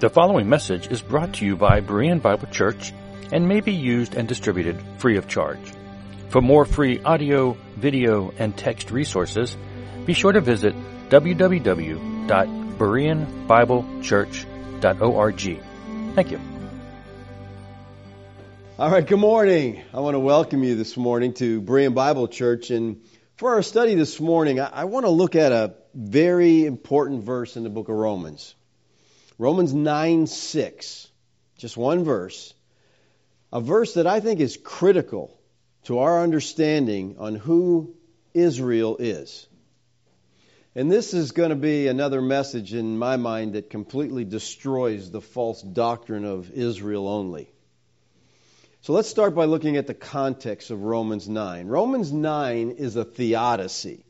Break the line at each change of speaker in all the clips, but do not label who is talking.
The following message is brought to you by Berean Bible Church and may be used and distributed free of charge. For more free audio, video, and text resources, be sure to visit www.bereanbiblechurch.org. Thank you.
All right, good morning. I want to welcome you this morning to Berean Bible Church. And for our study this morning, I, I want to look at a very important verse in the book of Romans. Romans 9 6. Just one verse. A verse that I think is critical to our understanding on who Israel is. And this is going to be another message in my mind that completely destroys the false doctrine of Israel only. So let's start by looking at the context of Romans 9. Romans 9 is a theodicy.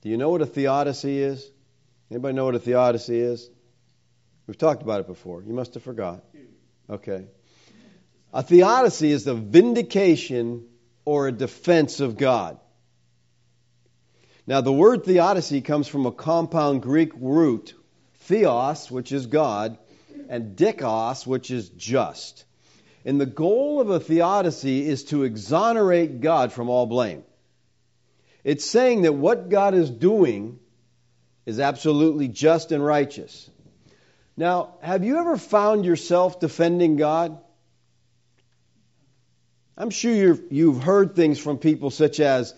Do you know what a theodicy is? Anybody know what a theodicy is? We've talked about it before. You must have forgot. Okay. A theodicy is the vindication or a defense of God. Now, the word theodicy comes from a compound Greek root, theos, which is God, and dikos, which is just. And the goal of a theodicy is to exonerate God from all blame. It's saying that what God is doing is absolutely just and righteous. Now, have you ever found yourself defending God? I'm sure you have heard things from people such as,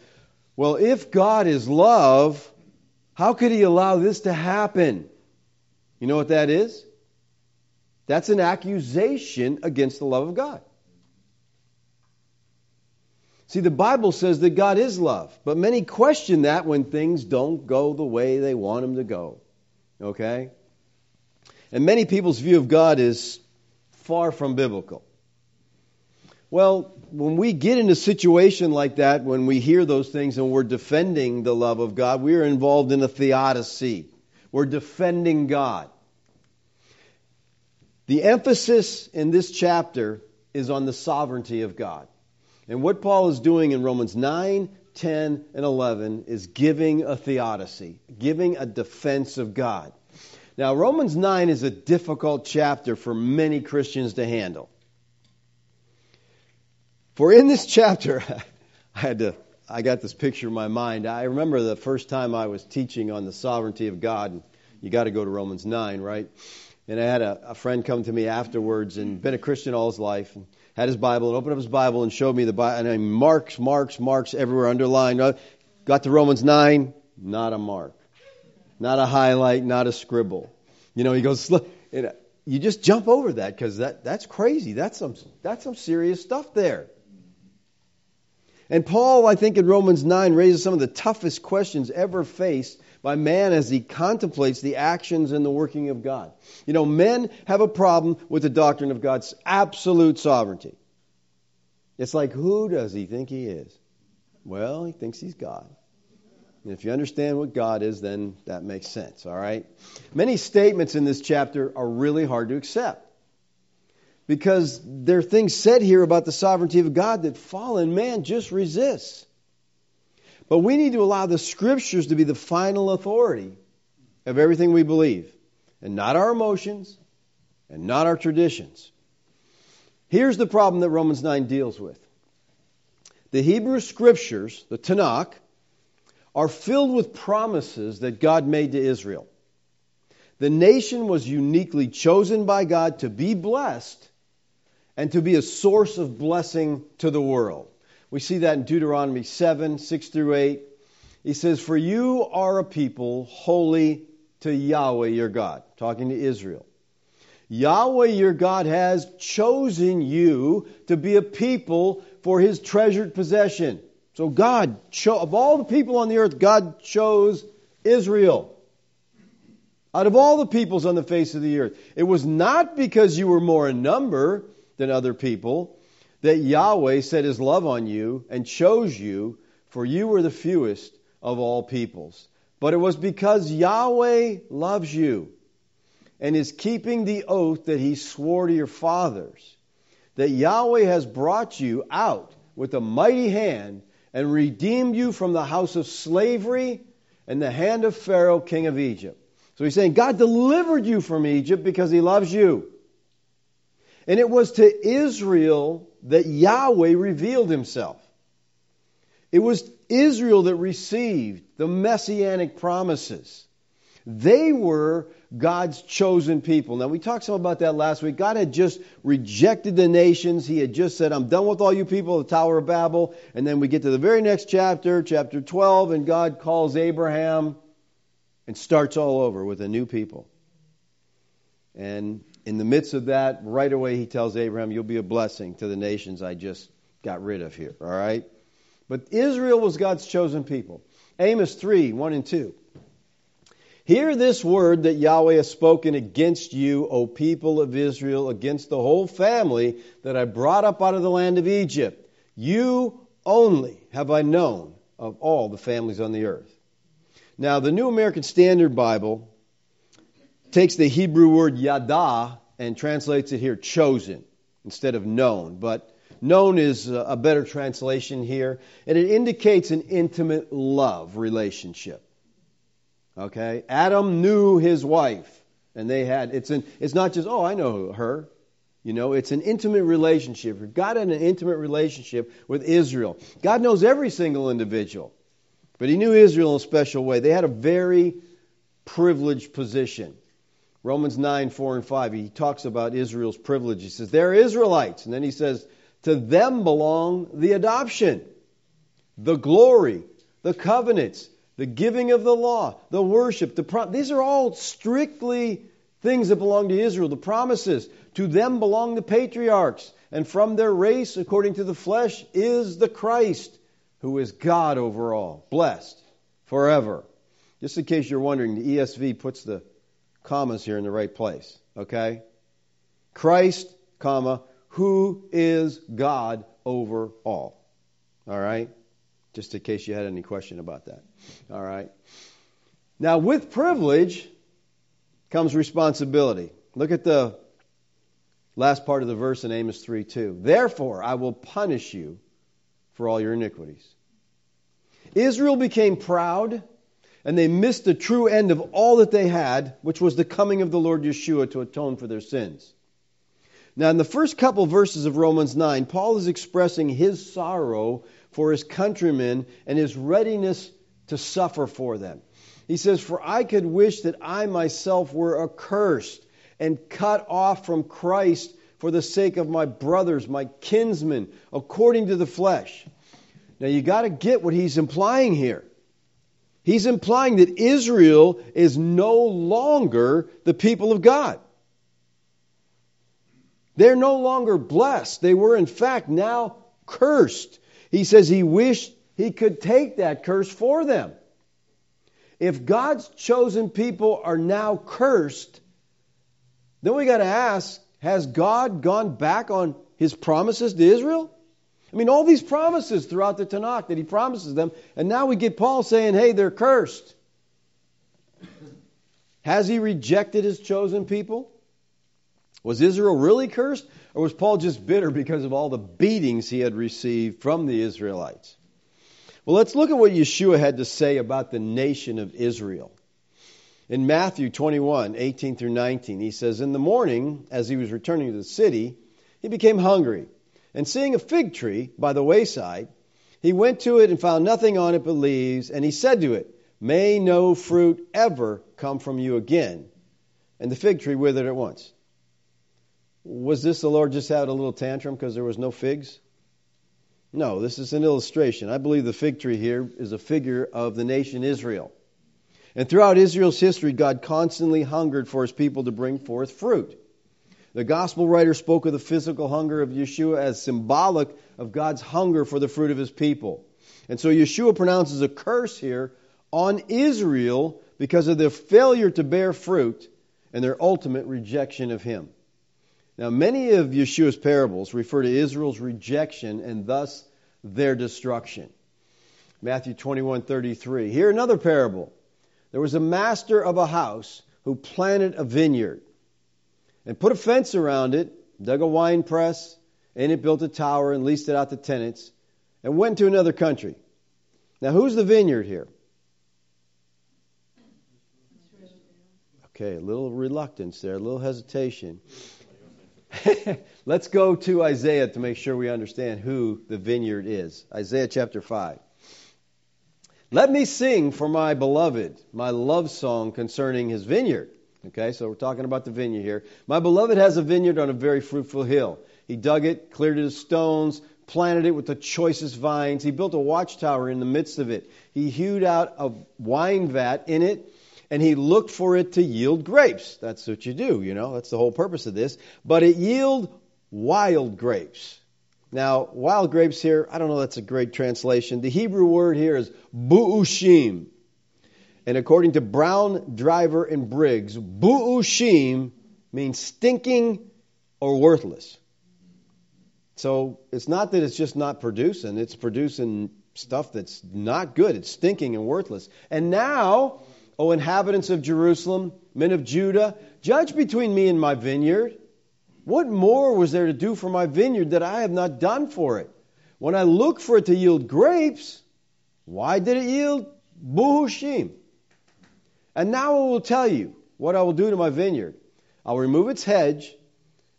well, if God is love, how could he allow this to happen? You know what that is? That's an accusation against the love of God. See, the Bible says that God is love, but many question that when things don't go the way they want them to go. Okay? And many people's view of God is far from biblical. Well, when we get in a situation like that, when we hear those things and we're defending the love of God, we are involved in a theodicy. We're defending God. The emphasis in this chapter is on the sovereignty of God. And what Paul is doing in Romans 9, 10, and 11 is giving a theodicy, giving a defense of God. Now, Romans 9 is a difficult chapter for many Christians to handle. For in this chapter, I had to I got this picture in my mind. I remember the first time I was teaching on the sovereignty of God. And you got to go to Romans 9, right? And I had a, a, friend come to me afterwards and been a Christian all his life and had his Bible and opened up his Bible and showed me the Bible. And I marks, marks, marks everywhere underlined. Uh, got to Romans 9, not a mark. Not a highlight, not a scribble. You know, he goes, look, you just jump over that because that, that's crazy. That's some, that's some serious stuff there. And Paul, I think in Romans 9, raises some of the toughest questions ever faced by man as he contemplates the actions and the working of God. You know, men have a problem with the doctrine of God's absolute sovereignty. It's like, who does he think he is? Well, he thinks he's God. And if you understand what God is, then that makes sense, all right? Many statements in this chapter are really hard to accept because there are things said here about the sovereignty of God that fallen man just resists. But we need to allow the scriptures to be the final authority of everything we believe, and not our emotions and not our traditions. Here's the problem that Romans 9 deals with the Hebrew scriptures, the Tanakh, are filled with promises that God made to Israel. The nation was uniquely chosen by God to be blessed and to be a source of blessing to the world. We see that in Deuteronomy 7 6 through 8. He says, For you are a people holy to Yahweh your God, talking to Israel. Yahweh your God has chosen you to be a people for his treasured possession. So God, of all the people on the earth, God chose Israel. Out of all the peoples on the face of the earth. It was not because you were more in number than other people that Yahweh set his love on you and chose you, for you were the fewest of all peoples. But it was because Yahweh loves you and is keeping the oath that he swore to your fathers, that Yahweh has brought you out with a mighty hand and redeemed you from the house of slavery and the hand of Pharaoh, king of Egypt. So he's saying, God delivered you from Egypt because he loves you. And it was to Israel that Yahweh revealed himself. It was Israel that received the messianic promises. They were God's chosen people. Now, we talked some about that last week. God had just rejected the nations. He had just said, I'm done with all you people the Tower of Babel. And then we get to the very next chapter, chapter 12, and God calls Abraham and starts all over with a new people. And in the midst of that, right away, he tells Abraham, You'll be a blessing to the nations I just got rid of here. All right? But Israel was God's chosen people. Amos 3 1 and 2. Hear this word that Yahweh has spoken against you, O people of Israel, against the whole family that I brought up out of the land of Egypt. You only have I known of all the families on the earth. Now, the New American Standard Bible takes the Hebrew word yada and translates it here chosen instead of known. But known is a better translation here, and it indicates an intimate love relationship. Okay? Adam knew his wife, and they had, it's, an, it's not just, oh, I know her. You know, it's an intimate relationship. God had an intimate relationship with Israel. God knows every single individual, but He knew Israel in a special way. They had a very privileged position. Romans 9, 4 and 5, he talks about Israel's privilege. He says, They're Israelites. And then he says, To them belong the adoption, the glory, the covenants, the giving of the law, the worship, the prom- these are all strictly things that belong to Israel. The promises to them belong the patriarchs, and from their race, according to the flesh, is the Christ, who is God over all, blessed forever. Just in case you're wondering, the ESV puts the commas here in the right place. Okay, Christ, comma, who is God over all. All right just in case you had any question about that. All right. Now, with privilege comes responsibility. Look at the last part of the verse in Amos 3 2. Therefore, I will punish you for all your iniquities. Israel became proud, and they missed the true end of all that they had, which was the coming of the Lord Yeshua to atone for their sins. Now, in the first couple verses of Romans 9, Paul is expressing his sorrow for his countrymen and his readiness to suffer for them. He says, For I could wish that I myself were accursed and cut off from Christ for the sake of my brothers, my kinsmen, according to the flesh. Now you got to get what he's implying here. He's implying that Israel is no longer the people of God. They're no longer blessed. They were, in fact, now cursed. He says he wished he could take that curse for them. If God's chosen people are now cursed, then we got to ask has God gone back on his promises to Israel? I mean, all these promises throughout the Tanakh that he promises them, and now we get Paul saying, hey, they're cursed. Has he rejected his chosen people? Was Israel really cursed? Or was Paul just bitter because of all the beatings he had received from the Israelites? Well, let's look at what Yeshua had to say about the nation of Israel. In Matthew 21, 18 through 19, he says, In the morning, as he was returning to the city, he became hungry. And seeing a fig tree by the wayside, he went to it and found nothing on it but leaves. And he said to it, May no fruit ever come from you again. And the fig tree withered at once. Was this the Lord just had a little tantrum because there was no figs? No, this is an illustration. I believe the fig tree here is a figure of the nation Israel. And throughout Israel's history, God constantly hungered for his people to bring forth fruit. The gospel writer spoke of the physical hunger of Yeshua as symbolic of God's hunger for the fruit of his people. And so Yeshua pronounces a curse here on Israel because of their failure to bear fruit and their ultimate rejection of him. Now, many of Yeshua's parables refer to Israel's rejection and thus their destruction. Matthew 21:33. Here another parable. There was a master of a house who planted a vineyard and put a fence around it, dug a wine press, and it built a tower and leased it out to tenants and went to another country. Now, who's the vineyard here? Okay, a little reluctance there, a little hesitation. Let's go to Isaiah to make sure we understand who the vineyard is. Isaiah chapter 5. Let me sing for my beloved my love song concerning his vineyard. Okay, so we're talking about the vineyard here. My beloved has a vineyard on a very fruitful hill. He dug it, cleared it of stones, planted it with the choicest vines. He built a watchtower in the midst of it. He hewed out a wine vat in it and he looked for it to yield grapes. That's what you do, you know, that's the whole purpose of this. But it yielded wild grapes. Now, wild grapes here, I don't know that's a great translation. The Hebrew word here is bu'ushim. And according to Brown, Driver, and Briggs, bu'ushim means stinking or worthless. So it's not that it's just not producing, it's producing stuff that's not good. It's stinking and worthless. And now O inhabitants of Jerusalem, men of Judah, judge between me and my vineyard. What more was there to do for my vineyard that I have not done for it? When I looked for it to yield grapes, why did it yield buhushim? And now I will tell you what I will do to my vineyard. I'll remove its hedge,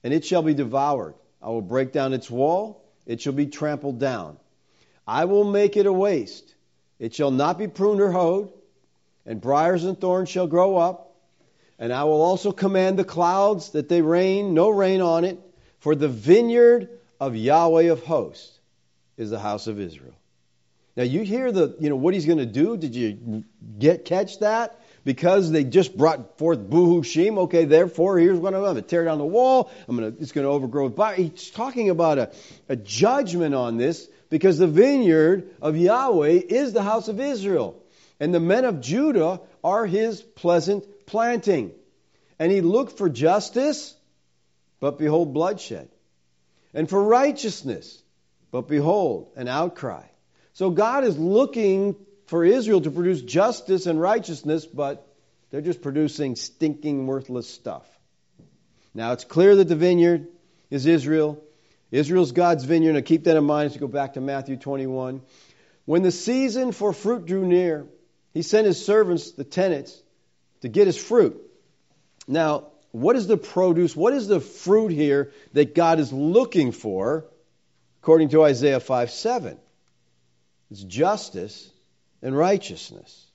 and it shall be devoured. I will break down its wall, it shall be trampled down. I will make it a waste. It shall not be pruned or hoed and briars and thorns shall grow up. And I will also command the clouds that they rain, no rain on it, for the vineyard of Yahweh of hosts is the house of Israel. Now you hear the, you know, what he's going to do. Did you get catch that? Because they just brought forth buhushim. Okay, therefore here's what I'm going to tear down the wall. I'm going to, it's going to overgrow with He's talking about a, a judgment on this because the vineyard of Yahweh is the house of Israel and the men of Judah are his pleasant planting. And he looked for justice, but behold, bloodshed. And for righteousness, but behold, an outcry. So God is looking for Israel to produce justice and righteousness, but they're just producing stinking, worthless stuff. Now, it's clear that the vineyard is Israel. Israel's God's vineyard. Now, keep that in mind as you go back to Matthew 21. When the season for fruit drew near, he sent his servants, the tenants, to get his fruit. Now, what is the produce? What is the fruit here that God is looking for, according to Isaiah 5 7? It's justice and righteousness.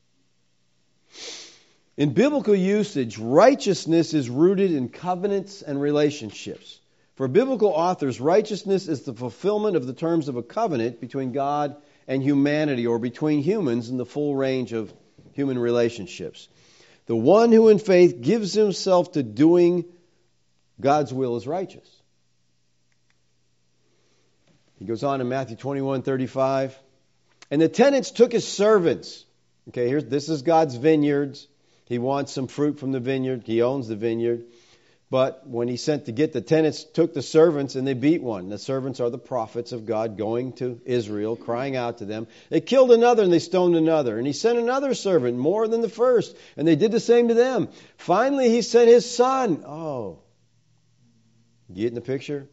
In biblical usage, righteousness is rooted in covenants and relationships. For biblical authors, righteousness is the fulfillment of the terms of a covenant between God and humanity or between humans in the full range of human relationships. The one who in faith gives himself to doing God's will is righteous. He goes on in Matthew 21 35. And the tenants took his servants. Okay, here's this is God's vineyards. He wants some fruit from the vineyard. He owns the vineyard. But when he sent to get the tenants, took the servants and they beat one. The servants are the prophets of God going to Israel, crying out to them. They killed another and they stoned another. And he sent another servant, more than the first, and they did the same to them. Finally, he sent his son. Oh, get in the picture?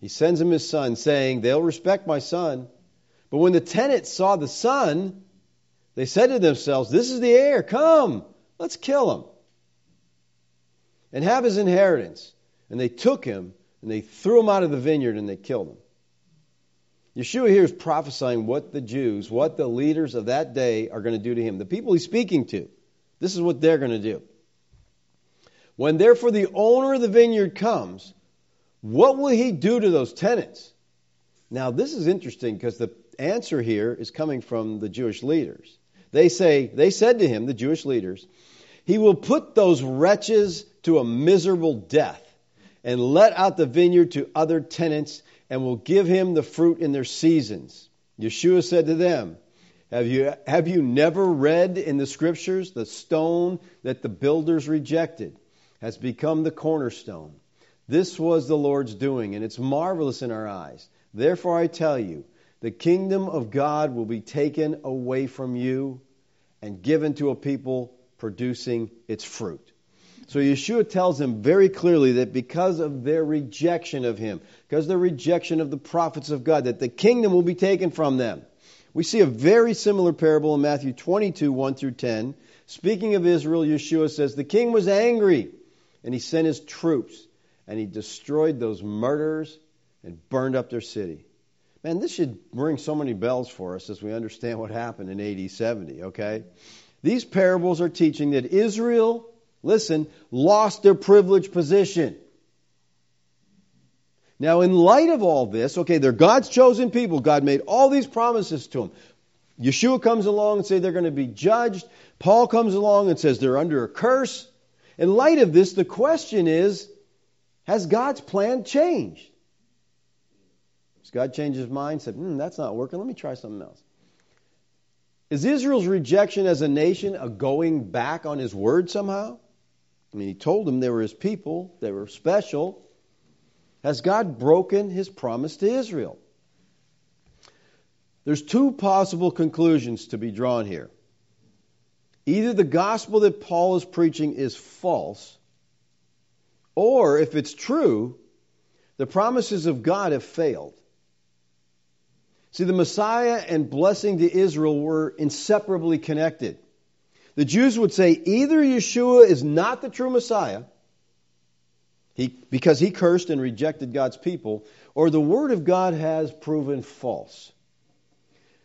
He sends him his son, saying, They'll respect my son. But when the tenants saw the son, they said to themselves, This is the heir. Come, let's kill him and have his inheritance. And they took him and they threw him out of the vineyard and they killed him. Yeshua here is prophesying what the Jews, what the leaders of that day are going to do to him. The people he's speaking to, this is what they're going to do. When therefore the owner of the vineyard comes, what will he do to those tenants? Now, this is interesting because the answer here is coming from the Jewish leaders. They say, they said to him, the Jewish leaders, he will put those wretches to a miserable death and let out the vineyard to other tenants and will give him the fruit in their seasons. Yeshua said to them, have you, have you never read in the scriptures the stone that the builders rejected has become the cornerstone? This was the Lord's doing, and it's marvelous in our eyes. Therefore, I tell you, the kingdom of God will be taken away from you and given to a people producing its fruit. So Yeshua tells them very clearly that because of their rejection of him, because their rejection of the prophets of God, that the kingdom will be taken from them. We see a very similar parable in Matthew 22, 1 through 10. Speaking of Israel, Yeshua says, The king was angry, and he sent his troops, and he destroyed those murderers and burned up their city. Man, this should ring so many bells for us as we understand what happened in AD 70, okay? These parables are teaching that Israel, listen, lost their privileged position. Now, in light of all this, okay, they're God's chosen people. God made all these promises to them. Yeshua comes along and says they're going to be judged. Paul comes along and says they're under a curse. In light of this, the question is has God's plan changed? Has God changed his mind? Said, hmm, that's not working. Let me try something else. Is Israel's rejection as a nation a going back on his word somehow? I mean, he told them they were his people, they were special. Has God broken his promise to Israel? There's two possible conclusions to be drawn here. Either the gospel that Paul is preaching is false, or if it's true, the promises of God have failed. See, the Messiah and blessing to Israel were inseparably connected. The Jews would say either Yeshua is not the true Messiah, he, because he cursed and rejected God's people, or the Word of God has proven false.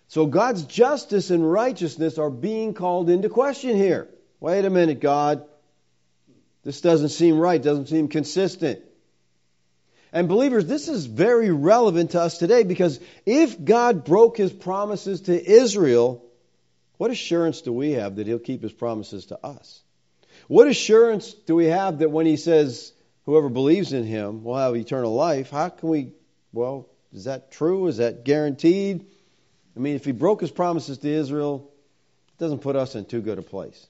So God's justice and righteousness are being called into question here. Wait a minute, God. This doesn't seem right, doesn't seem consistent. And believers, this is very relevant to us today because if God broke his promises to Israel, what assurance do we have that he'll keep his promises to us? What assurance do we have that when he says, whoever believes in him will have eternal life, how can we, well, is that true? Is that guaranteed? I mean, if he broke his promises to Israel, it doesn't put us in too good a place.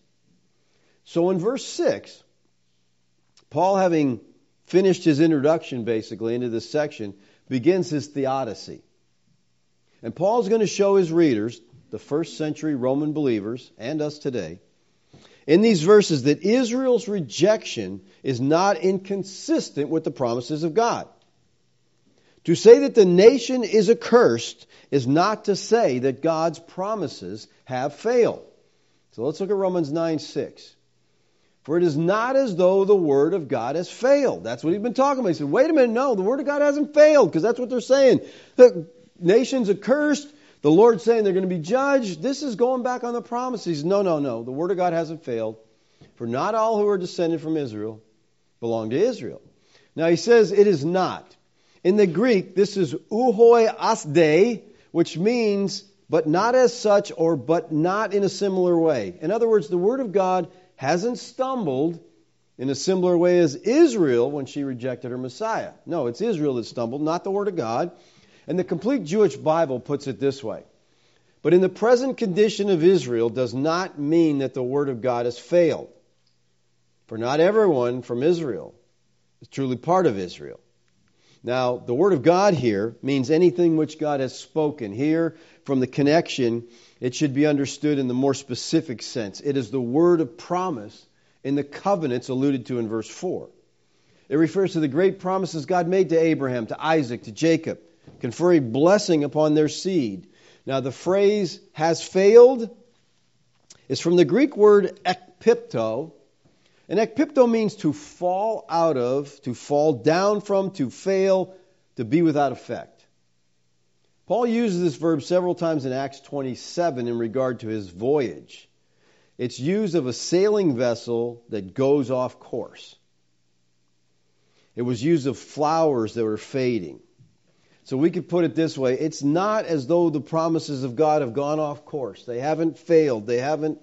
So in verse 6, Paul, having finished his introduction basically into this section, begins his theodicy. And Paul's going to show his readers, the first century Roman believers, and us today, in these verses that Israel's rejection is not inconsistent with the promises of God. To say that the nation is accursed is not to say that God's promises have failed. So let's look at Romans 9 6. For it is not as though the word of God has failed. That's what he's been talking about. He said, wait a minute, no, the word of God hasn't failed, because that's what they're saying. The nation's accursed. The Lord's saying they're going to be judged. This is going back on the promises. No, no, no. The word of God hasn't failed. For not all who are descended from Israel belong to Israel. Now he says it is not. In the Greek, this is uhoi asde, which means but not as such or but not in a similar way. In other words, the Word of God hasn't stumbled in a similar way as Israel when she rejected her Messiah. No, it's Israel that stumbled, not the Word of God. And the complete Jewish Bible puts it this way. But in the present condition of Israel does not mean that the Word of God has failed. For not everyone from Israel is truly part of Israel. Now, the Word of God here means anything which God has spoken. Here, from the connection, it should be understood in the more specific sense. It is the word of promise in the covenants alluded to in verse 4. It refers to the great promises God made to Abraham, to Isaac, to Jacob, conferring blessing upon their seed. Now, the phrase has failed is from the Greek word ekpipto, and ekpipto means to fall out of, to fall down from, to fail, to be without effect. Paul uses this verb several times in Acts 27 in regard to his voyage. It's used of a sailing vessel that goes off course. It was used of flowers that were fading. So we could put it this way it's not as though the promises of God have gone off course. They haven't failed. They haven't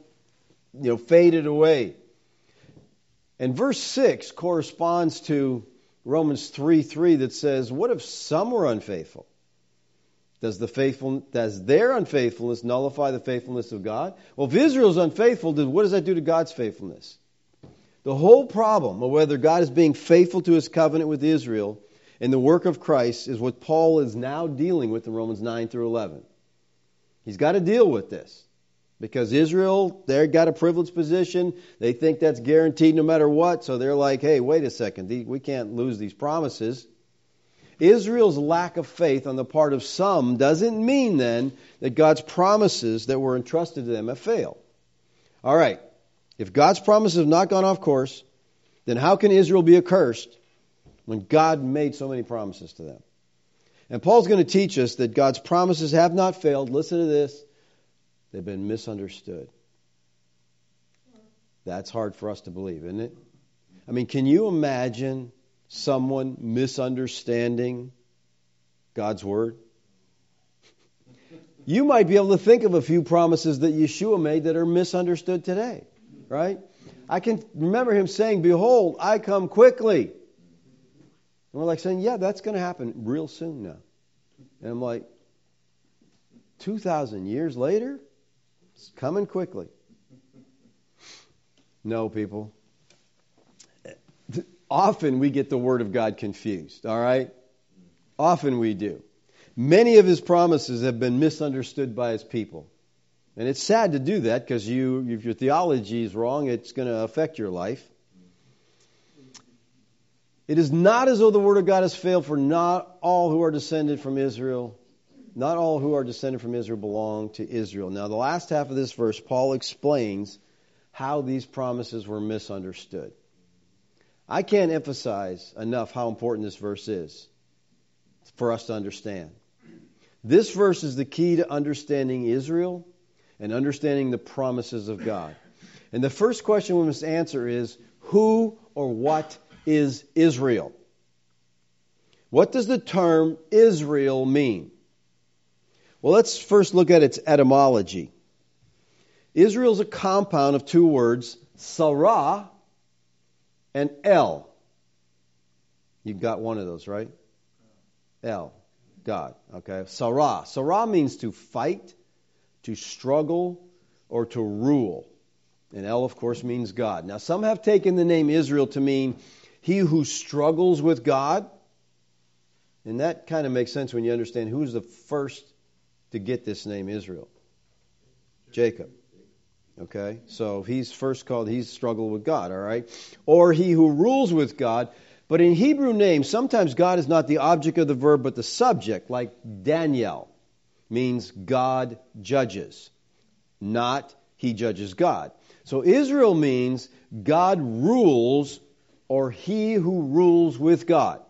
you know faded away. And verse 6 corresponds to Romans 3 3 that says, What if some were unfaithful? Does, the faithful, does their unfaithfulness nullify the faithfulness of God? Well, if Israel's unfaithful, then what does that do to God's faithfulness? The whole problem of whether God is being faithful to his covenant with Israel in the work of Christ is what Paul is now dealing with in Romans 9 through 11. He's got to deal with this. Because Israel, they've got a privileged position. They think that's guaranteed no matter what. So they're like, hey, wait a second. We can't lose these promises. Israel's lack of faith on the part of some doesn't mean then that God's promises that were entrusted to them have failed. All right. If God's promises have not gone off course, then how can Israel be accursed when God made so many promises to them? And Paul's going to teach us that God's promises have not failed. Listen to this. They've been misunderstood. That's hard for us to believe, isn't it? I mean, can you imagine someone misunderstanding God's word? You might be able to think of a few promises that Yeshua made that are misunderstood today, right? I can remember him saying, Behold, I come quickly. And we're like saying, Yeah, that's going to happen real soon now. And I'm like, 2,000 years later? It's coming quickly. No, people often we get the Word of God confused, all right? Often we do. Many of His promises have been misunderstood by His people. And it's sad to do that because you, if your theology is wrong, it's going to affect your life. It is not as though the Word of God has failed, for not all who are descended from Israel, not all who are descended from Israel belong to Israel. Now, the last half of this verse, Paul explains how these promises were misunderstood. I can't emphasize enough how important this verse is for us to understand. This verse is the key to understanding Israel and understanding the promises of God. And the first question we must answer is who or what is Israel? What does the term Israel mean? Well, let's first look at its etymology. Israel is a compound of two words, Sarah and El. You've got one of those, right? El, God. Okay. Sarah. Sarah means to fight, to struggle, or to rule. And El, of course, means God. Now, some have taken the name Israel to mean he who struggles with God. And that kind of makes sense when you understand who's the first to get this name Israel Jacob. Okay? So he's first called, he's struggled with God, all right? Or he who rules with God. But in Hebrew names, sometimes God is not the object of the verb, but the subject, like Daniel means God judges, not he judges God. So Israel means God rules or he who rules with God.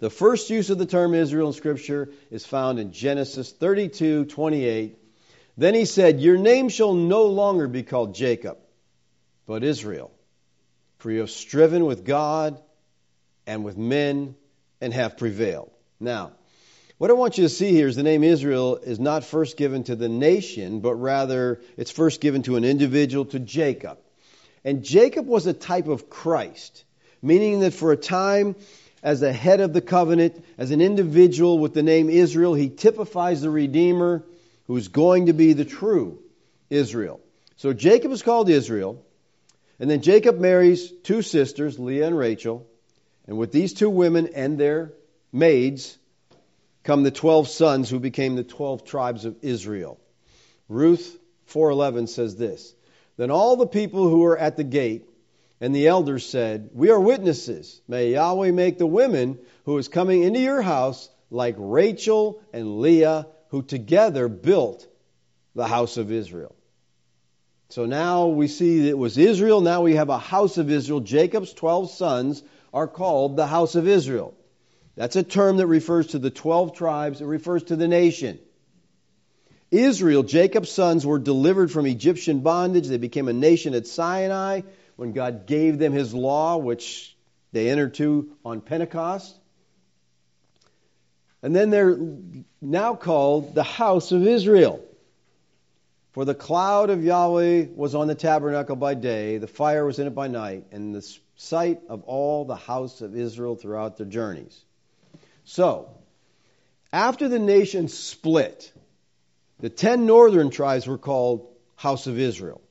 The first use of the term Israel in Scripture is found in Genesis 32 28 then he said, Your name shall no longer be called Jacob, but Israel, for you have striven with God and with men and have prevailed. Now, what I want you to see here is the name Israel is not first given to the nation, but rather it's first given to an individual, to Jacob. And Jacob was a type of Christ, meaning that for a time, as the head of the covenant, as an individual with the name Israel, he typifies the Redeemer who's going to be the true Israel. So Jacob is called Israel, and then Jacob marries two sisters, Leah and Rachel, and with these two women and their maids come the 12 sons who became the 12 tribes of Israel. Ruth 4:11 says this, then all the people who were at the gate and the elders said, "We are witnesses. May Yahweh make the women who is coming into your house like Rachel and Leah who together built the house of Israel. So now we see it was Israel. Now we have a house of Israel. Jacob's 12 sons are called the house of Israel. That's a term that refers to the 12 tribes, it refers to the nation. Israel, Jacob's sons, were delivered from Egyptian bondage. They became a nation at Sinai when God gave them his law, which they entered to on Pentecost. And then they're now called the house of Israel. For the cloud of Yahweh was on the tabernacle by day, the fire was in it by night, and the sight of all the house of Israel throughout their journeys. So, after the nation split, the ten northern tribes were called House of Israel.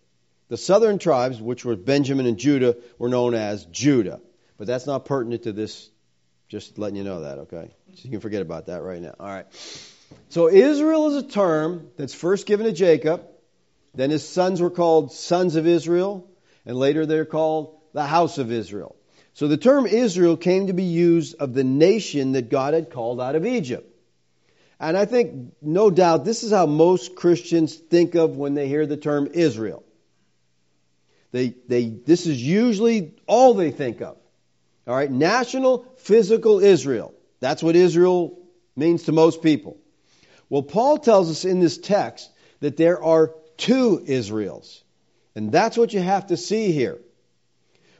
The southern tribes, which were Benjamin and Judah, were known as Judah. But that's not pertinent to this, just letting you know that, okay? So you can forget about that right now. All right. So Israel is a term that's first given to Jacob. Then his sons were called sons of Israel, and later they're called the house of Israel. So the term Israel came to be used of the nation that God had called out of Egypt. And I think, no doubt, this is how most Christians think of when they hear the term Israel. They, they, this is usually all they think of. All right, national physical Israel. That's what Israel means to most people. Well, Paul tells us in this text that there are two Israels. And that's what you have to see here.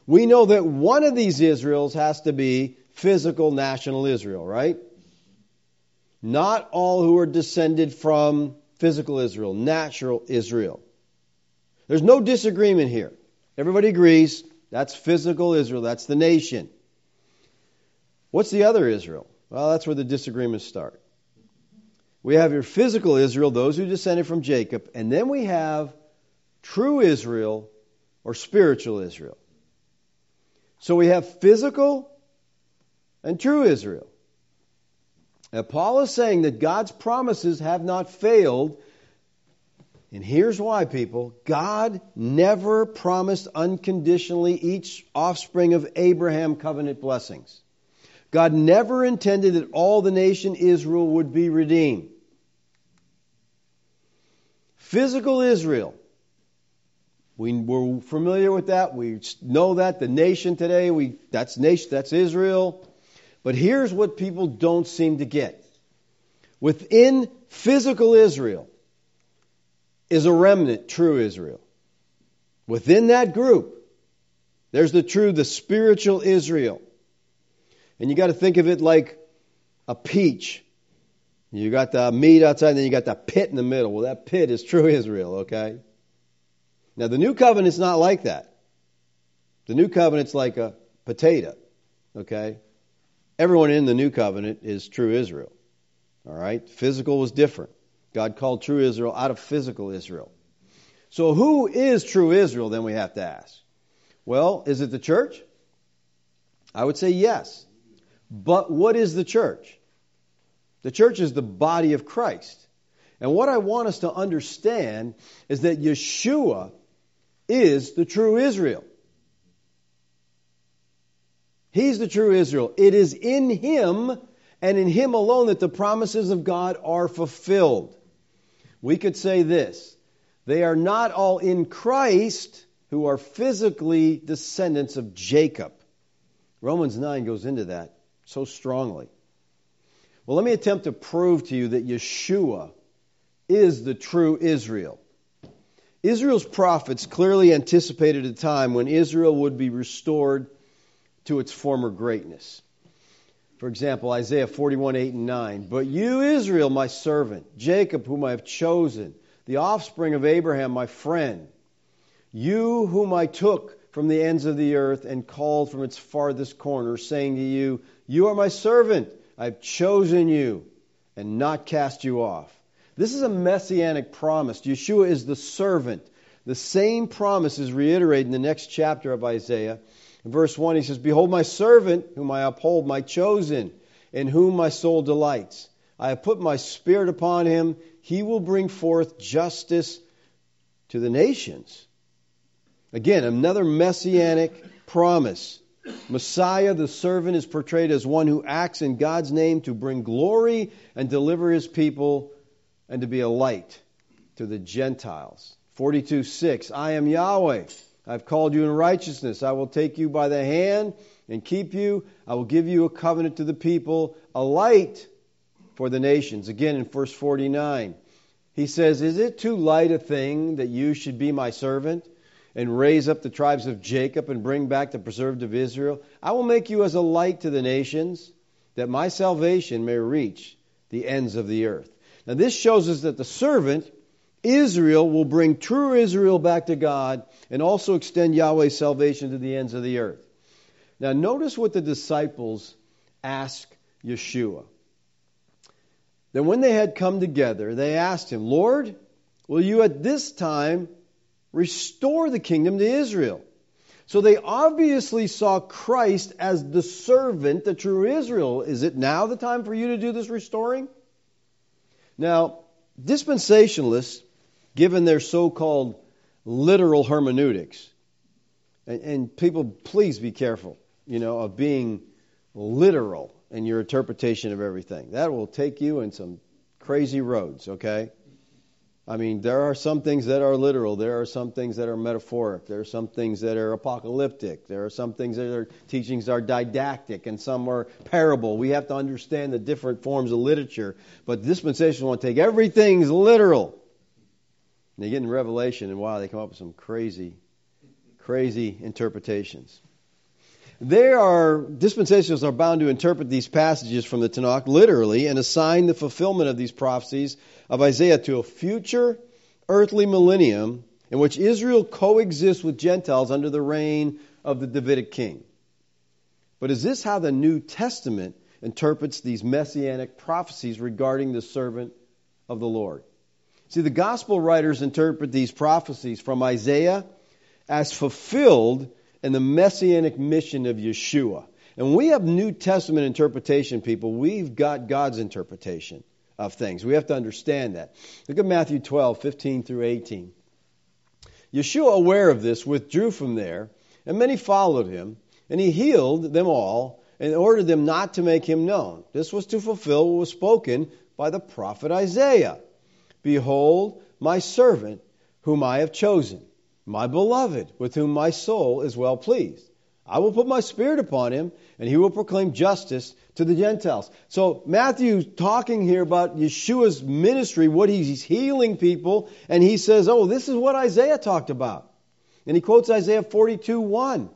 We know that one of these Israels has to be physical national Israel, right? Not all who are descended from physical Israel, natural Israel. There's no disagreement here. Everybody agrees that's physical Israel, that's the nation. What's the other Israel? Well, that's where the disagreements start. We have your physical Israel, those who descended from Jacob, and then we have true Israel or spiritual Israel. So we have physical and true Israel. Now, Paul is saying that God's promises have not failed. And here's why, people God never promised unconditionally each offspring of Abraham covenant blessings. God never intended that all the nation Israel would be redeemed. Physical Israel. We, we're familiar with that. We know that. The nation today, we, that's nation, that's Israel. But here's what people don't seem to get. Within physical Israel is a remnant, true Israel. Within that group, there's the true, the spiritual Israel. And you got to think of it like a peach. You got the meat outside, and then you got the pit in the middle. Well, that pit is true Israel, okay? Now, the new covenant's not like that. The new covenant's like a potato, okay? Everyone in the new covenant is true Israel. All right? Physical was different. God called true Israel out of physical Israel. So who is true Israel, then we have to ask? Well, is it the church? I would say yes. But what is the church? The church is the body of Christ. And what I want us to understand is that Yeshua is the true Israel. He's the true Israel. It is in Him and in Him alone that the promises of God are fulfilled. We could say this they are not all in Christ who are physically descendants of Jacob. Romans 9 goes into that so strongly. Well, let me attempt to prove to you that Yeshua is the true Israel. Israel's prophets clearly anticipated a time when Israel would be restored to its former greatness. For example, Isaiah 41, 8 and 9. But you, Israel, my servant, Jacob, whom I have chosen, the offspring of Abraham, my friend, you whom I took from the ends of the earth and called from its farthest corner, saying to you, You are my servant, I've chosen you and not cast you off. This is a messianic promise. Yeshua is the servant. The same promise is reiterated in the next chapter of Isaiah in verse 1, he says, Behold, my servant, whom I uphold, my chosen, in whom my soul delights. I have put my spirit upon him. He will bring forth justice to the nations. Again, another messianic promise. Messiah, the servant, is portrayed as one who acts in God's name to bring glory and deliver his people and to be a light to the Gentiles. 42 6 I am Yahweh I've called you in righteousness. I will take you by the hand and keep you. I will give you a covenant to the people, a light for the nations. Again in verse 49, he says, Is it too light a thing that you should be my servant and raise up the tribes of Jacob and bring back the preserved of Israel? I will make you as a light to the nations, that my salvation may reach the ends of the earth. Now, this shows us that the servant Israel will bring true Israel back to God and also extend Yahweh's salvation to the ends of the earth. Now, notice what the disciples ask Yeshua. Then, when they had come together, they asked him, Lord, will you at this time restore the kingdom to Israel? So they obviously saw Christ as the servant, the true Israel. Is it now the time for you to do this restoring? Now, dispensationalists given their so called literal hermeneutics. And, and, people, please be careful. you know, of being literal in your interpretation of everything. That will take you in some crazy roads, okay? I mean, there are some things that are literal. There are some things that are metaphoric. There are some things that are apocalyptic. There are some things that are teachings are didactic, and some are parable. We have to understand the different forms of literature. But dispensations want to take everything's literal. And they get in Revelation, and wow, they come up with some crazy, crazy interpretations. There are dispensationalists are bound to interpret these passages from the Tanakh literally and assign the fulfillment of these prophecies of Isaiah to a future earthly millennium in which Israel coexists with Gentiles under the reign of the Davidic king. But is this how the New Testament interprets these messianic prophecies regarding the servant of the Lord? See, the gospel writers interpret these prophecies from Isaiah as fulfilled in the messianic mission of Yeshua. And we have New Testament interpretation, people. We've got God's interpretation of things. We have to understand that. Look at Matthew 12, 15 through 18. Yeshua, aware of this, withdrew from there, and many followed him, and he healed them all and ordered them not to make him known. This was to fulfill what was spoken by the prophet Isaiah Behold, my servant, whom I have chosen my beloved, with whom my soul is well pleased. I will put my spirit upon him, and he will proclaim justice to the Gentiles. So Matthew's talking here about Yeshua's ministry, what he's healing people, and he says, Oh, this is what Isaiah talked about. And he quotes Isaiah 42 1.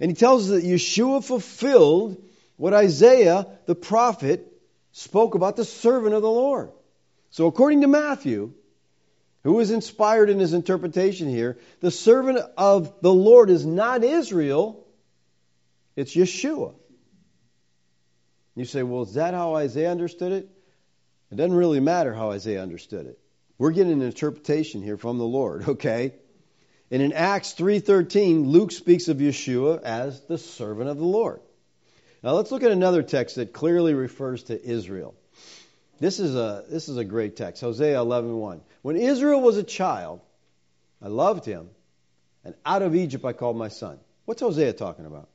And he tells us that Yeshua fulfilled what Isaiah, the prophet, spoke about the servant of the Lord. So according to Matthew, who is inspired in his interpretation here, the servant of the Lord is not Israel, it's Yeshua. You say, well, is that how Isaiah understood it? It doesn't really matter how Isaiah understood it. We're getting an interpretation here from the Lord, okay? And in Acts 3:13, Luke speaks of Yeshua as the servant of the Lord. Now let's look at another text that clearly refers to Israel. This is a, this is a great text, Hosea 11.1. When Israel was a child, I loved him, and out of Egypt I called my son. What's Hosea talking about?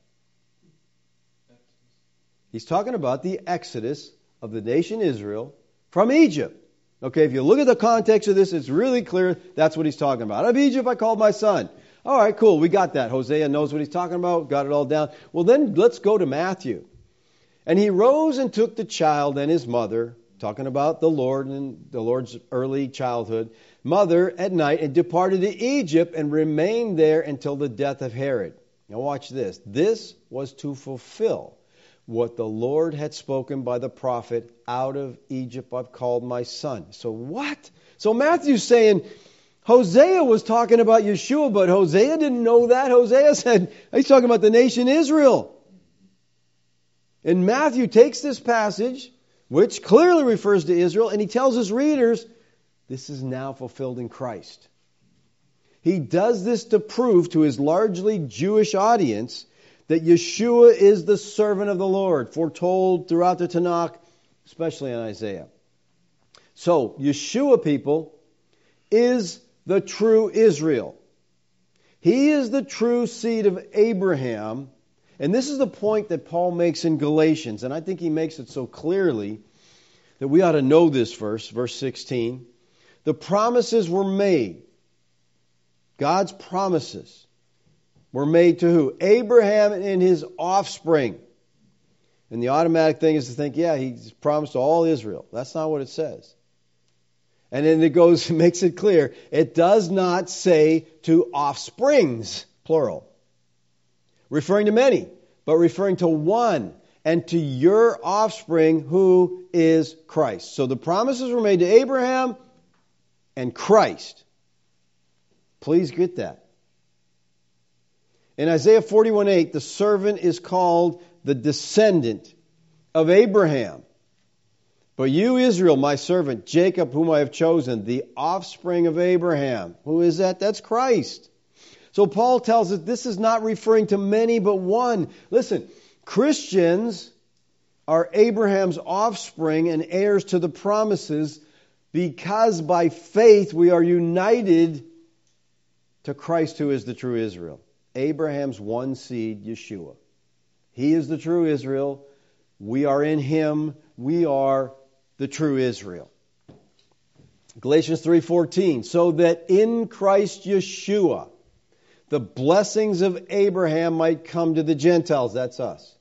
He's talking about the exodus of the nation Israel from Egypt. Okay, if you look at the context of this, it's really clear that's what he's talking about. Out of Egypt I called my son. All right, cool, we got that. Hosea knows what he's talking about, got it all down. Well, then let's go to Matthew. And he rose and took the child and his mother talking about the Lord and the Lord's early childhood, mother at night and departed to Egypt and remained there until the death of Herod. Now, watch this. This was to fulfill what the Lord had spoken by the prophet out of Egypt I've called my son. So, what? So, Matthew's saying, Hosea was talking about Yeshua, but Hosea didn't know that. Hosea said, he's talking about the nation Israel. And Matthew takes this passage which clearly refers to Israel, and he tells his readers this is now fulfilled in Christ. He does this to prove to his largely Jewish audience that Yeshua is the servant of the Lord, foretold throughout the Tanakh, especially in Isaiah. So, Yeshua, people, is the true Israel. He is the true seed of Abraham and this is the point that Paul makes in Galatians, and I think he makes it so clearly that we ought to know this verse, verse 16. The promises were made. God's promises were made to who? Abraham and his offspring. And the automatic thing is to think, yeah, he's promised to all Israel. That's not what it says. And then it goes, makes it clear, it does not say to offsprings, plural referring to many, but referring to one, and to your offspring who is Christ. So the promises were made to Abraham and Christ. Please get that. In Isaiah 41:8, the servant is called the descendant of Abraham. But you, Israel, my servant, Jacob, whom I have chosen, the offspring of Abraham. Who is that? That's Christ. So Paul tells us this is not referring to many but one. Listen, Christians are Abraham's offspring and heirs to the promises because by faith we are united to Christ who is the true Israel. Abraham's one seed, Yeshua. He is the true Israel. We are in him. We are the true Israel. Galatians 3:14 so that in Christ Yeshua the blessings of Abraham might come to the Gentiles that's us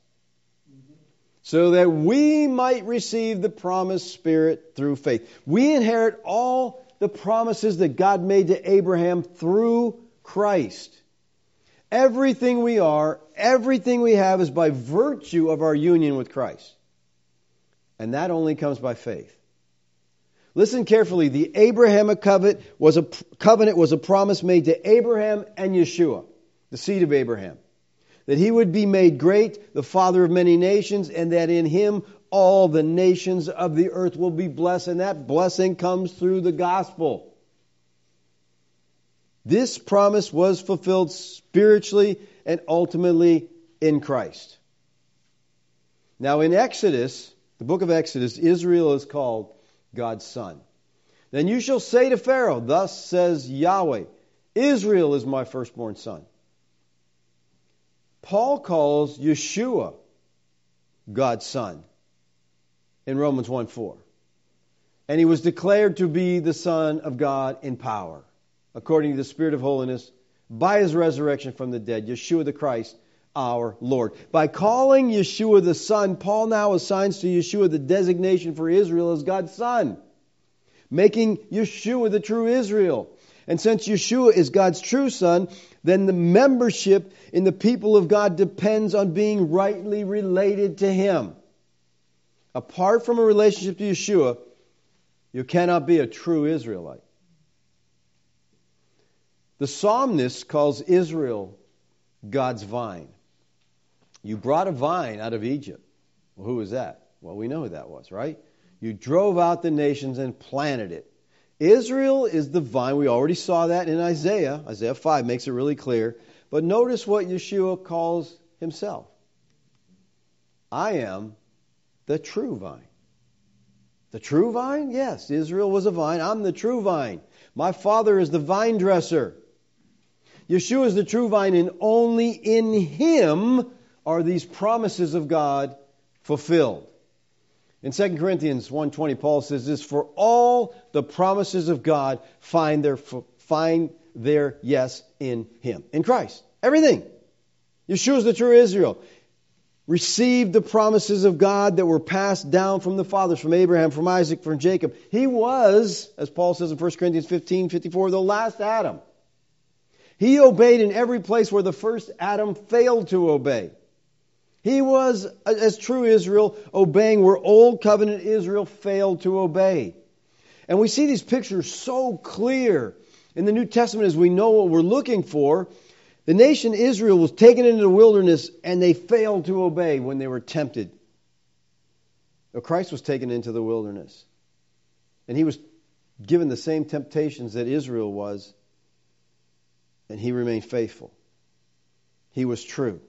so that we might receive the promised spirit through faith. We inherit all the promises that God made to Abraham through Christ. Everything we are everything we have is by virtue of our union with Christ. And that only comes by faith Listen carefully. The Abrahamic covenant was a covenant was a promise made to Abraham and Yeshua, the seed of Abraham, that he would be made great, the father of many nations, and that in him all the nations of the earth will be blessed, and that blessing comes through the gospel. This promise was fulfilled spiritually and ultimately in Christ. Now in Exodus, the book of Exodus, Israel is called God's son. Then you shall say to Pharaoh, Thus says Yahweh, Israel is my firstborn son. Paul calls Yeshua God's son in Romans 1 4. And he was declared to be the Son of God in power, according to the Spirit of holiness, by his resurrection from the dead, Yeshua the Christ, our Lord. By calling Yeshua the Son, Paul now assigns to Yeshua the designation for Israel as God's Son, making Yeshua the true Israel. And since Yeshua is God's true Son, then the membership in the people of God depends on being rightly related to Him. Apart from a relationship to Yeshua, you cannot be a true Israelite. The psalmist calls Israel God's vine. You brought a vine out of Egypt. Well, who was that? Well, we know who that was, right? You drove out the nations and planted it. Israel is the vine. We already saw that in Isaiah. Isaiah 5 makes it really clear. But notice what Yeshua calls himself I am the true vine. The true vine? Yes, Israel was a vine. I'm the true vine. My father is the vine dresser. Yeshua is the true vine, and only in him are these promises of God fulfilled. In 2 Corinthians 1:20 Paul says this for all the promises of God find their find their yes in him in Christ. Everything. Yeshua is the true Israel. Received the promises of God that were passed down from the fathers from Abraham from Isaac from Jacob. He was as Paul says in 1 Corinthians 15:54 the last Adam. He obeyed in every place where the first Adam failed to obey he was, as true Israel, obeying where old covenant Israel failed to obey. And we see these pictures so clear in the New Testament as we know what we're looking for. The nation Israel was taken into the wilderness and they failed to obey when they were tempted. Christ was taken into the wilderness. And he was given the same temptations that Israel was, and he remained faithful. He was true.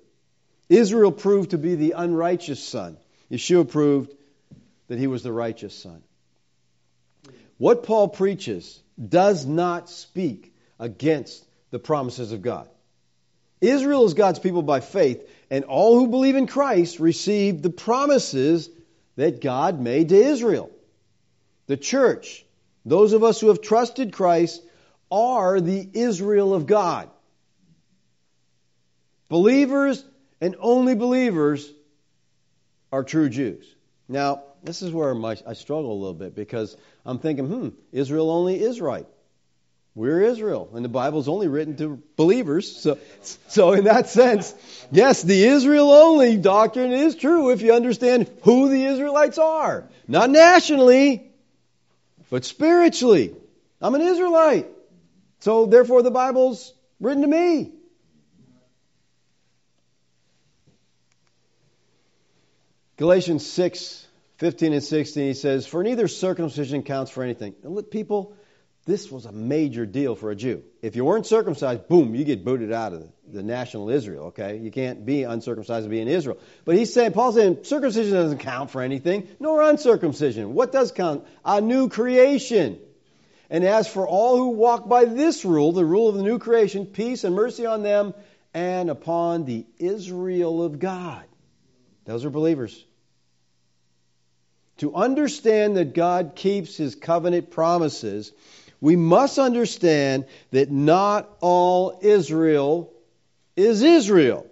Israel proved to be the unrighteous son. Yeshua proved that he was the righteous son. What Paul preaches does not speak against the promises of God. Israel is God's people by faith, and all who believe in Christ receive the promises that God made to Israel. The church, those of us who have trusted Christ, are the Israel of God. Believers and only believers are true Jews. Now, this is where my, I struggle a little bit because I'm thinking, hmm, Israel only is right. We're Israel, and the Bible's only written to believers. So, so in that sense, yes, the Israel only doctrine is true if you understand who the Israelites are. Not nationally, but spiritually. I'm an Israelite. So therefore the Bible's written to me. Galatians 6, 15 and 16, he says, For neither circumcision counts for anything. And look, people, this was a major deal for a Jew. If you weren't circumcised, boom, you get booted out of the, national Israel, okay? You can't be uncircumcised and be in Israel. But he's saying, Paul's saying, circumcision doesn't count for anything, nor uncircumcision. What does count? A new creation. And as for all who walk by this rule, the rule of the new creation, peace and mercy on them and upon the Israel of God. Those are believers. To understand that God keeps his covenant promises, we must understand that not all Israel is Israel.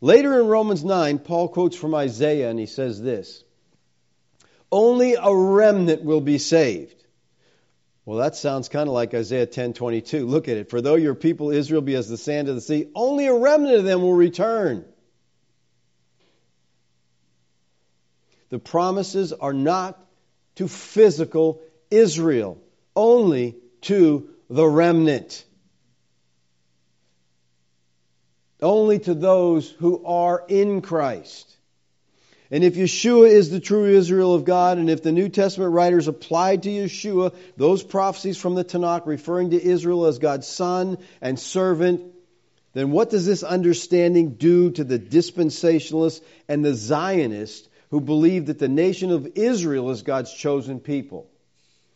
Later in Romans 9, Paul quotes from Isaiah and he says this Only a remnant will be saved. Well, that sounds kind of like Isaiah 10:22. Look at it. For though your people Israel be as the sand of the sea, only a remnant of them will return. The promises are not to physical Israel, only to the remnant. Only to those who are in Christ. And if Yeshua is the true Israel of God, and if the New Testament writers applied to Yeshua those prophecies from the Tanakh referring to Israel as God's son and servant, then what does this understanding do to the dispensationalists and the Zionists who believe that the nation of Israel is God's chosen people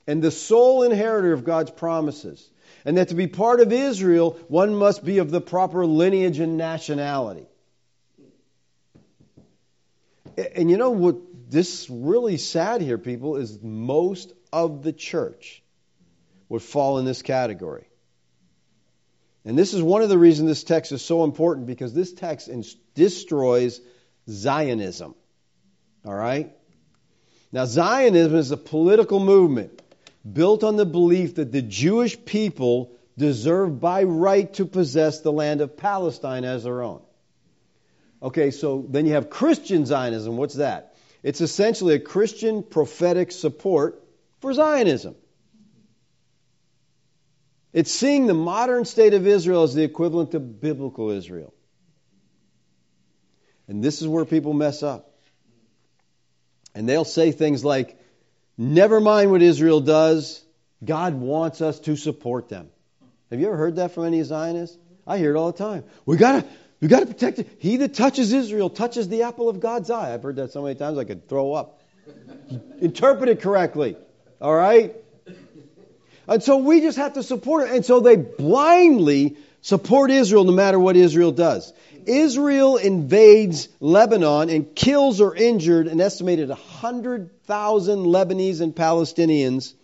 and the sole inheritor of God's promises? And that to be part of Israel, one must be of the proper lineage and nationality. And you know what? This really sad here, people, is most of the church would fall in this category. And this is one of the reasons this text is so important because this text destroys Zionism. All right? Now, Zionism is a political movement built on the belief that the Jewish people deserve by right to possess the land of Palestine as their own. Okay, so then you have Christian Zionism. What's that? It's essentially a Christian prophetic support for Zionism. It's seeing the modern state of Israel as the equivalent to biblical Israel. And this is where people mess up. And they'll say things like, never mind what Israel does, God wants us to support them. Have you ever heard that from any Zionists? I hear it all the time. We gotta we got to protect it. He that touches Israel touches the apple of God's eye. I've heard that so many times I could throw up. Interpret it correctly. All right? And so we just have to support it. And so they blindly support Israel no matter what Israel does. Israel invades Lebanon and kills or injured an estimated 100,000 Lebanese and Palestinians,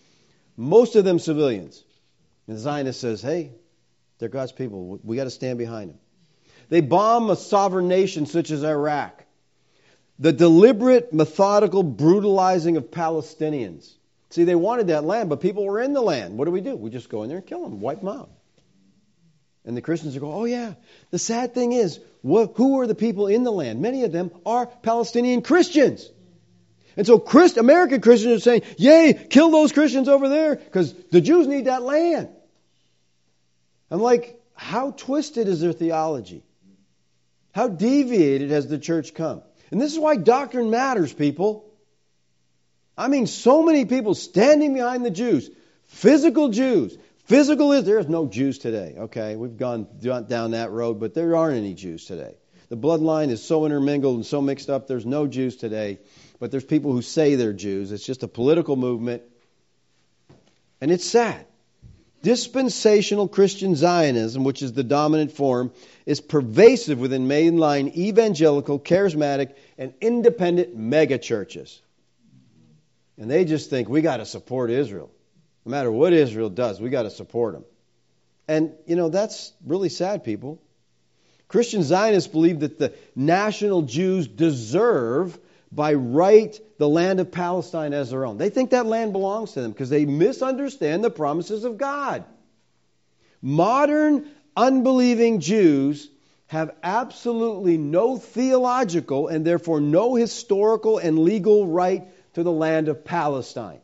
most of them civilians. And the Zionist says, hey, they're God's people. We got to stand behind them. They bomb a sovereign nation such as Iraq. The deliberate, methodical brutalizing of Palestinians. See, they wanted that land, but people were in the land. What do we do? We just go in there and kill them, wipe them out. And the Christians are going, oh, yeah. The sad thing is, who are the people in the land? Many of them are Palestinian Christians. And so Christ, American Christians are saying, yay, kill those Christians over there because the Jews need that land. I'm like, how twisted is their theology? How deviated has the church come? And this is why doctrine matters, people. I mean, so many people standing behind the Jews, physical Jews, physical is there's no Jews today. Okay, we've gone down that road, but there aren't any Jews today. The bloodline is so intermingled and so mixed up. There's no Jews today, but there's people who say they're Jews. It's just a political movement, and it's sad. Dispensational Christian Zionism, which is the dominant form, is pervasive within mainline evangelical, charismatic, and independent megachurches. And they just think we got to support Israel. No matter what Israel does, we got to support them. And, you know, that's really sad, people. Christian Zionists believe that the national Jews deserve by right the land of Palestine as their own. They think that land belongs to them because they misunderstand the promises of God. Modern unbelieving Jews have absolutely no theological and therefore no historical and legal right to the land of Palestine.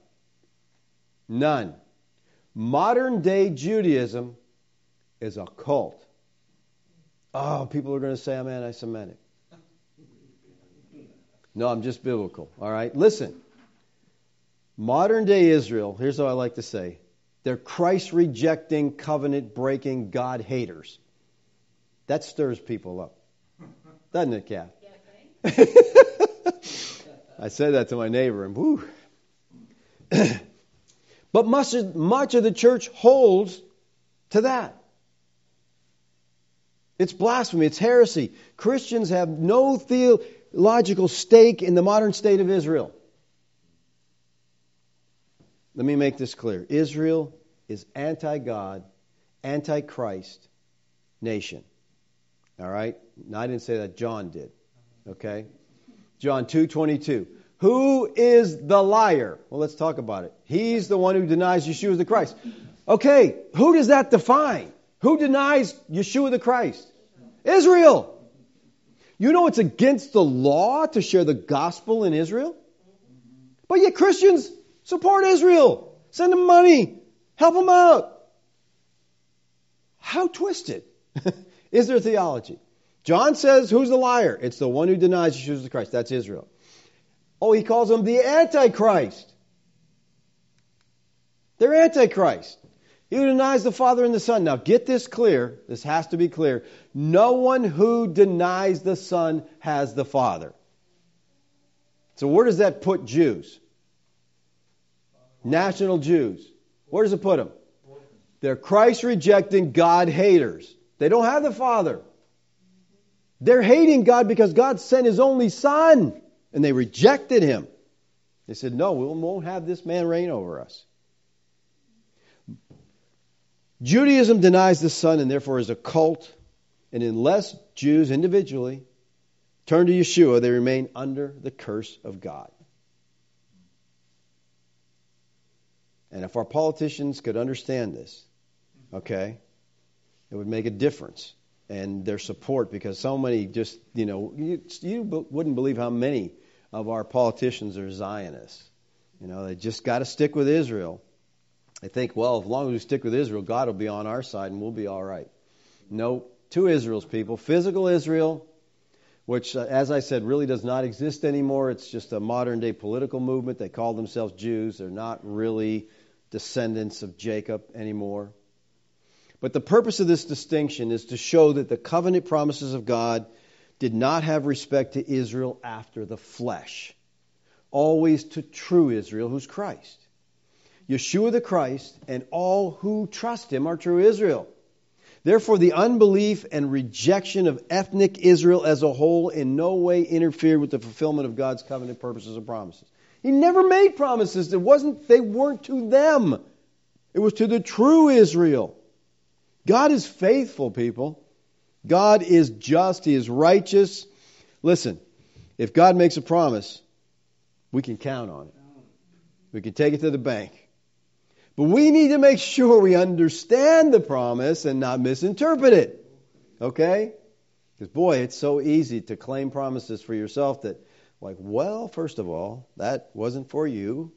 None. Modern day Judaism is a cult. Oh, people are going to say I'm anti Semitic. No, I'm just biblical. All right? Listen. Modern day Israel, here's what I like to say they're Christ rejecting, covenant breaking, God haters. That stirs people up. Doesn't it, Kath? I said that to my neighbor, and whoo. but much, much of the church holds to that. It's blasphemy. It's heresy. Christians have no theological stake in the modern state of Israel. Let me make this clear. Israel is anti God, anti Christ nation. All right? I didn't say that, John did. Okay? John 2:22. Who is the liar? Well, let's talk about it. He's the one who denies Yeshua the Christ. Okay, who does that define? Who denies Yeshua the Christ? Israel. You know it's against the law to share the gospel in Israel? But yet Christians support Israel. Send them money. Help them out. How twisted is their theology? John says, who's the liar? It's the one who denies Yeshua the Christ. That's Israel. Oh, he calls them the Antichrist. They're Antichrist. He who denies the Father and the Son. Now get this clear. This has to be clear. No one who denies the Son has the Father. So where does that put Jews? National Jews. Where does it put them? They're Christ rejecting God haters. They don't have the Father. They're hating God because God sent His only Son and they rejected Him. They said, No, we won't have this man reign over us. Judaism denies the Son and therefore is a cult. And unless Jews individually turn to Yeshua, they remain under the curse of God. And if our politicians could understand this, okay, it would make a difference and their support because so many just, you know, you, you wouldn't believe how many of our politicians are Zionists. You know, they just got to stick with Israel. They think, well, as long as we stick with Israel, God will be on our side and we'll be all right. No, to Israel's people, physical Israel, which, uh, as I said, really does not exist anymore. It's just a modern day political movement. They call themselves Jews. They're not really descendants of Jacob anymore. But the purpose of this distinction is to show that the covenant promises of God did not have respect to Israel after the flesh, always to true Israel, who's Christ. Yeshua the Christ and all who trust him are true Israel. Therefore, the unbelief and rejection of ethnic Israel as a whole in no way interfered with the fulfillment of God's covenant purposes and promises. He never made promises that wasn't they weren't to them. It was to the true Israel. God is faithful, people. God is just, He is righteous. Listen, if God makes a promise, we can count on it. We can take it to the bank. But we need to make sure we understand the promise and not misinterpret it. Okay? Because, boy, it's so easy to claim promises for yourself that, like, well, first of all, that wasn't for you.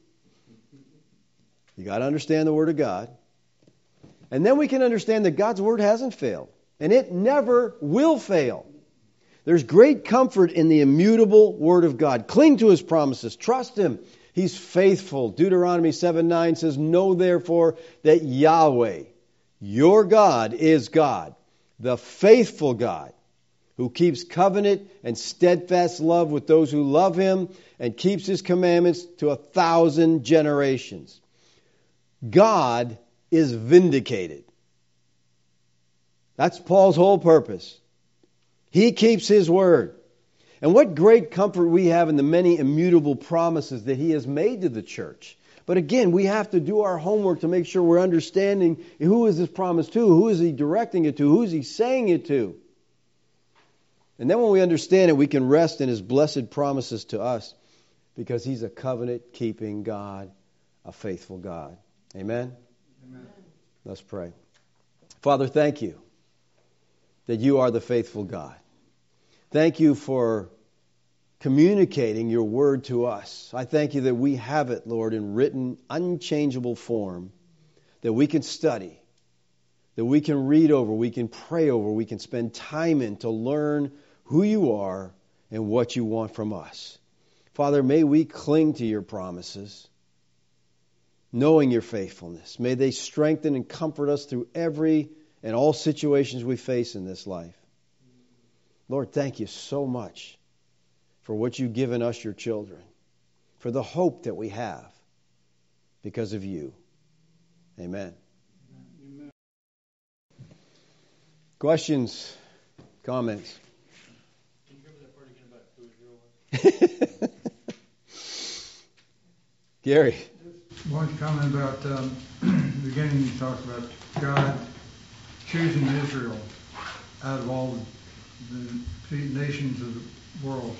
You got to understand the Word of God. And then we can understand that God's Word hasn't failed and it never will fail. There's great comfort in the immutable Word of God. Cling to His promises, trust Him. He's faithful. Deuteronomy 7 9 says, Know therefore that Yahweh, your God, is God, the faithful God, who keeps covenant and steadfast love with those who love Him and keeps His commandments to a thousand generations. God is vindicated. That's Paul's whole purpose. He keeps his word. And what great comfort we have in the many immutable promises that he has made to the church. But again, we have to do our homework to make sure we're understanding who is this promise to, who is he directing it to, who is he saying it to. And then when we understand it, we can rest in his blessed promises to us because he's a covenant keeping God, a faithful God. Amen? Amen. Let's pray. Father, thank you that you are the faithful God. Thank you for communicating your word to us. I thank you that we have it, Lord, in written, unchangeable form that we can study, that we can read over, we can pray over, we can spend time in to learn who you are and what you want from us. Father, may we cling to your promises, knowing your faithfulness. May they strengthen and comfort us through every and all situations we face in this life. Lord, thank you so much for what you've given us, your children, for the hope that we have because of you. Amen. Amen. Questions Comments?
Can you that part again about who Israel?
Gary.
One comment about um, beginning. You talked about God choosing Israel out of all the nations of the world.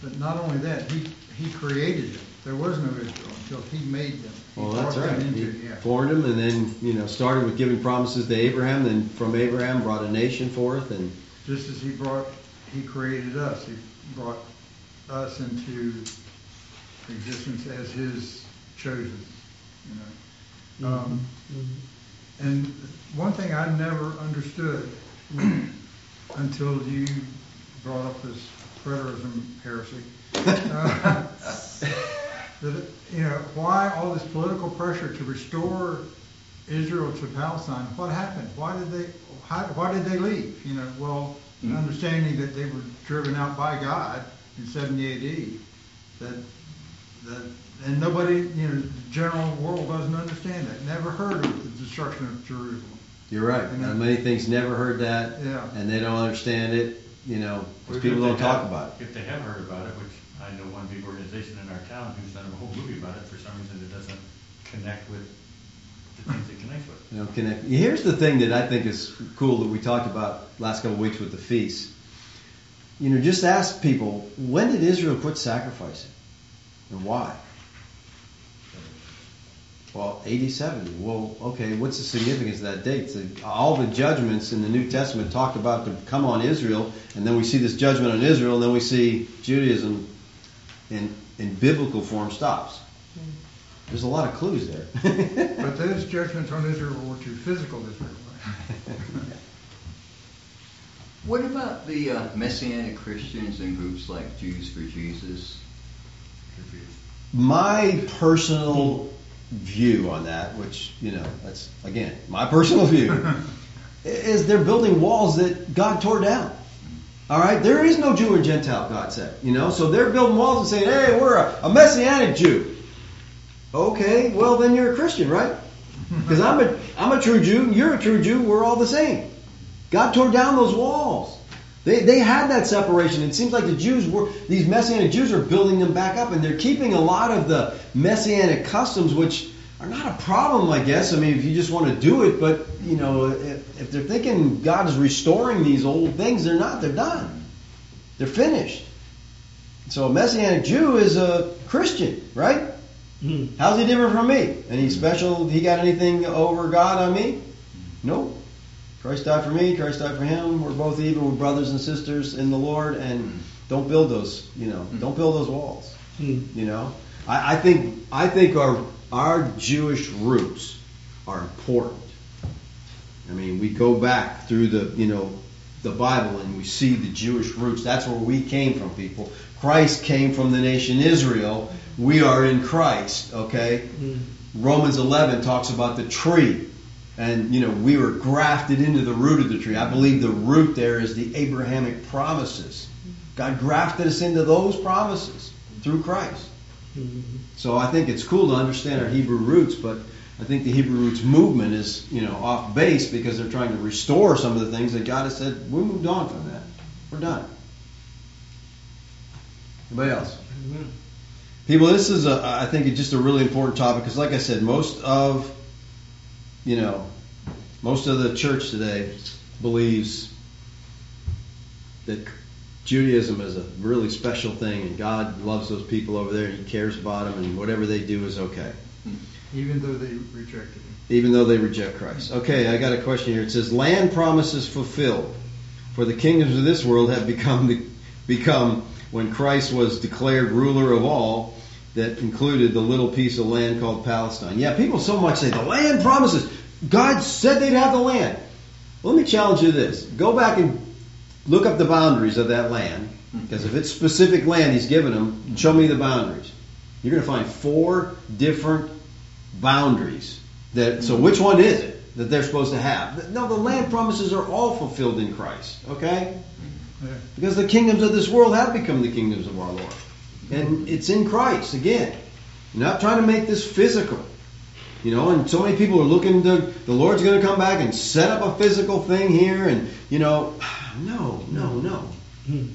But not only that, he he created them. There was no Israel until he made them.
He well, that's right. Into, he yeah. formed them, and then you know started with giving promises to Abraham. Then from Abraham brought a nation forth, and
just as he brought, he created us. He brought us into existence as his chosen. You know. Mm-hmm. Um, mm-hmm. And one thing I never understood until you brought up this preterism heresy. Uh, that, you know, why all this political pressure to restore Israel to Palestine? What happened? Why did they? How, why did they leave? You know, well, mm-hmm. understanding that they were driven out by God in 70 AD, that that and nobody, you know, the general world doesn't understand that. Never heard of the destruction of Jerusalem.
You're right. You know? Many things never heard that,
yeah.
and they don't understand it. You know, because people don't talk
have,
about
it. If they have heard about it, which I know one big organization in our town who's done a whole movie about it, for some reason it doesn't connect with the things it connects with.
You know, connect. Here's the thing that I think is cool that we talked about last couple of weeks with the feast. You know, just ask people when did Israel quit sacrificing, and why? Well, 87. Well, okay, what's the significance of that date? So all the judgments in the New Testament talked about to come on Israel, and then we see this judgment on Israel, and then we see Judaism in, in biblical form stops. There's a lot of clues there.
but those judgments on Israel were to physical Israel.
what about the uh, Messianic Christians and groups like Jews for Jesus?
My personal view on that, which, you know, that's, again, my personal view, is they're building walls that God tore down. All right? There is no Jew or Gentile, God said. You know? So they're building walls and saying, hey, we're a, a Messianic Jew. Okay, well, then you're a Christian, right? Because I'm a, I'm a true Jew, you're a true Jew, we're all the same. God tore down those walls. They, they had that separation. It seems like the Jews were, these Messianic Jews are building them back up, and they're keeping a lot of the Messianic customs, which are not a problem, I guess. I mean, if you just want to do it, but, you know, if, if they're thinking God is restoring these old things, they're not. They're done. They're finished. So a Messianic Jew is a Christian, right? Mm. How's he different from me? Any special, he got anything over God on me? Nope. Christ died for me. Christ died for him. We're both even. We're brothers and sisters in the Lord. And don't build those. You know, don't build those walls. You know, I, I think I think our our Jewish roots are important. I mean, we go back through the you know the Bible and we see the Jewish roots. That's where we came from, people. Christ came from the nation Israel. We are in Christ. Okay. Mm. Romans 11 talks about the tree and, you know, we were grafted into the root of the tree. I believe the root there is the Abrahamic promises. God grafted us into those promises through Christ. So I think it's cool to understand our Hebrew roots, but I think the Hebrew roots movement is, you know, off base because they're trying to restore some of the things that God has said, we moved on from that. We're done. Anybody else? People, this is, a, I think, just a really important topic because, like I said, most of you know, most of the church today believes that Judaism is a really special thing, and God loves those people over there, and He cares about them, and whatever they do is okay. Hmm.
Even though they rejected Him.
Even though they reject Christ. Okay, I got a question here. It says, "Land promises fulfilled, for the kingdoms of this world have become the, become when Christ was declared ruler of all." That included the little piece of land called Palestine. Yeah, people so much say the land promises. God said they'd have the land. Well, let me challenge you this. Go back and look up the boundaries of that land. Because if it's specific land he's given them, show me the boundaries. You're going to find four different boundaries. That so which one is it that they're supposed to have? No, the land promises are all fulfilled in Christ. Okay? Because the kingdoms of this world have become the kingdoms of our Lord. And it's in Christ, again. not trying to make this physical. You know, and so many people are looking to, the Lord's going to come back and set up a physical thing here. And, you know, no, no, no. Hmm.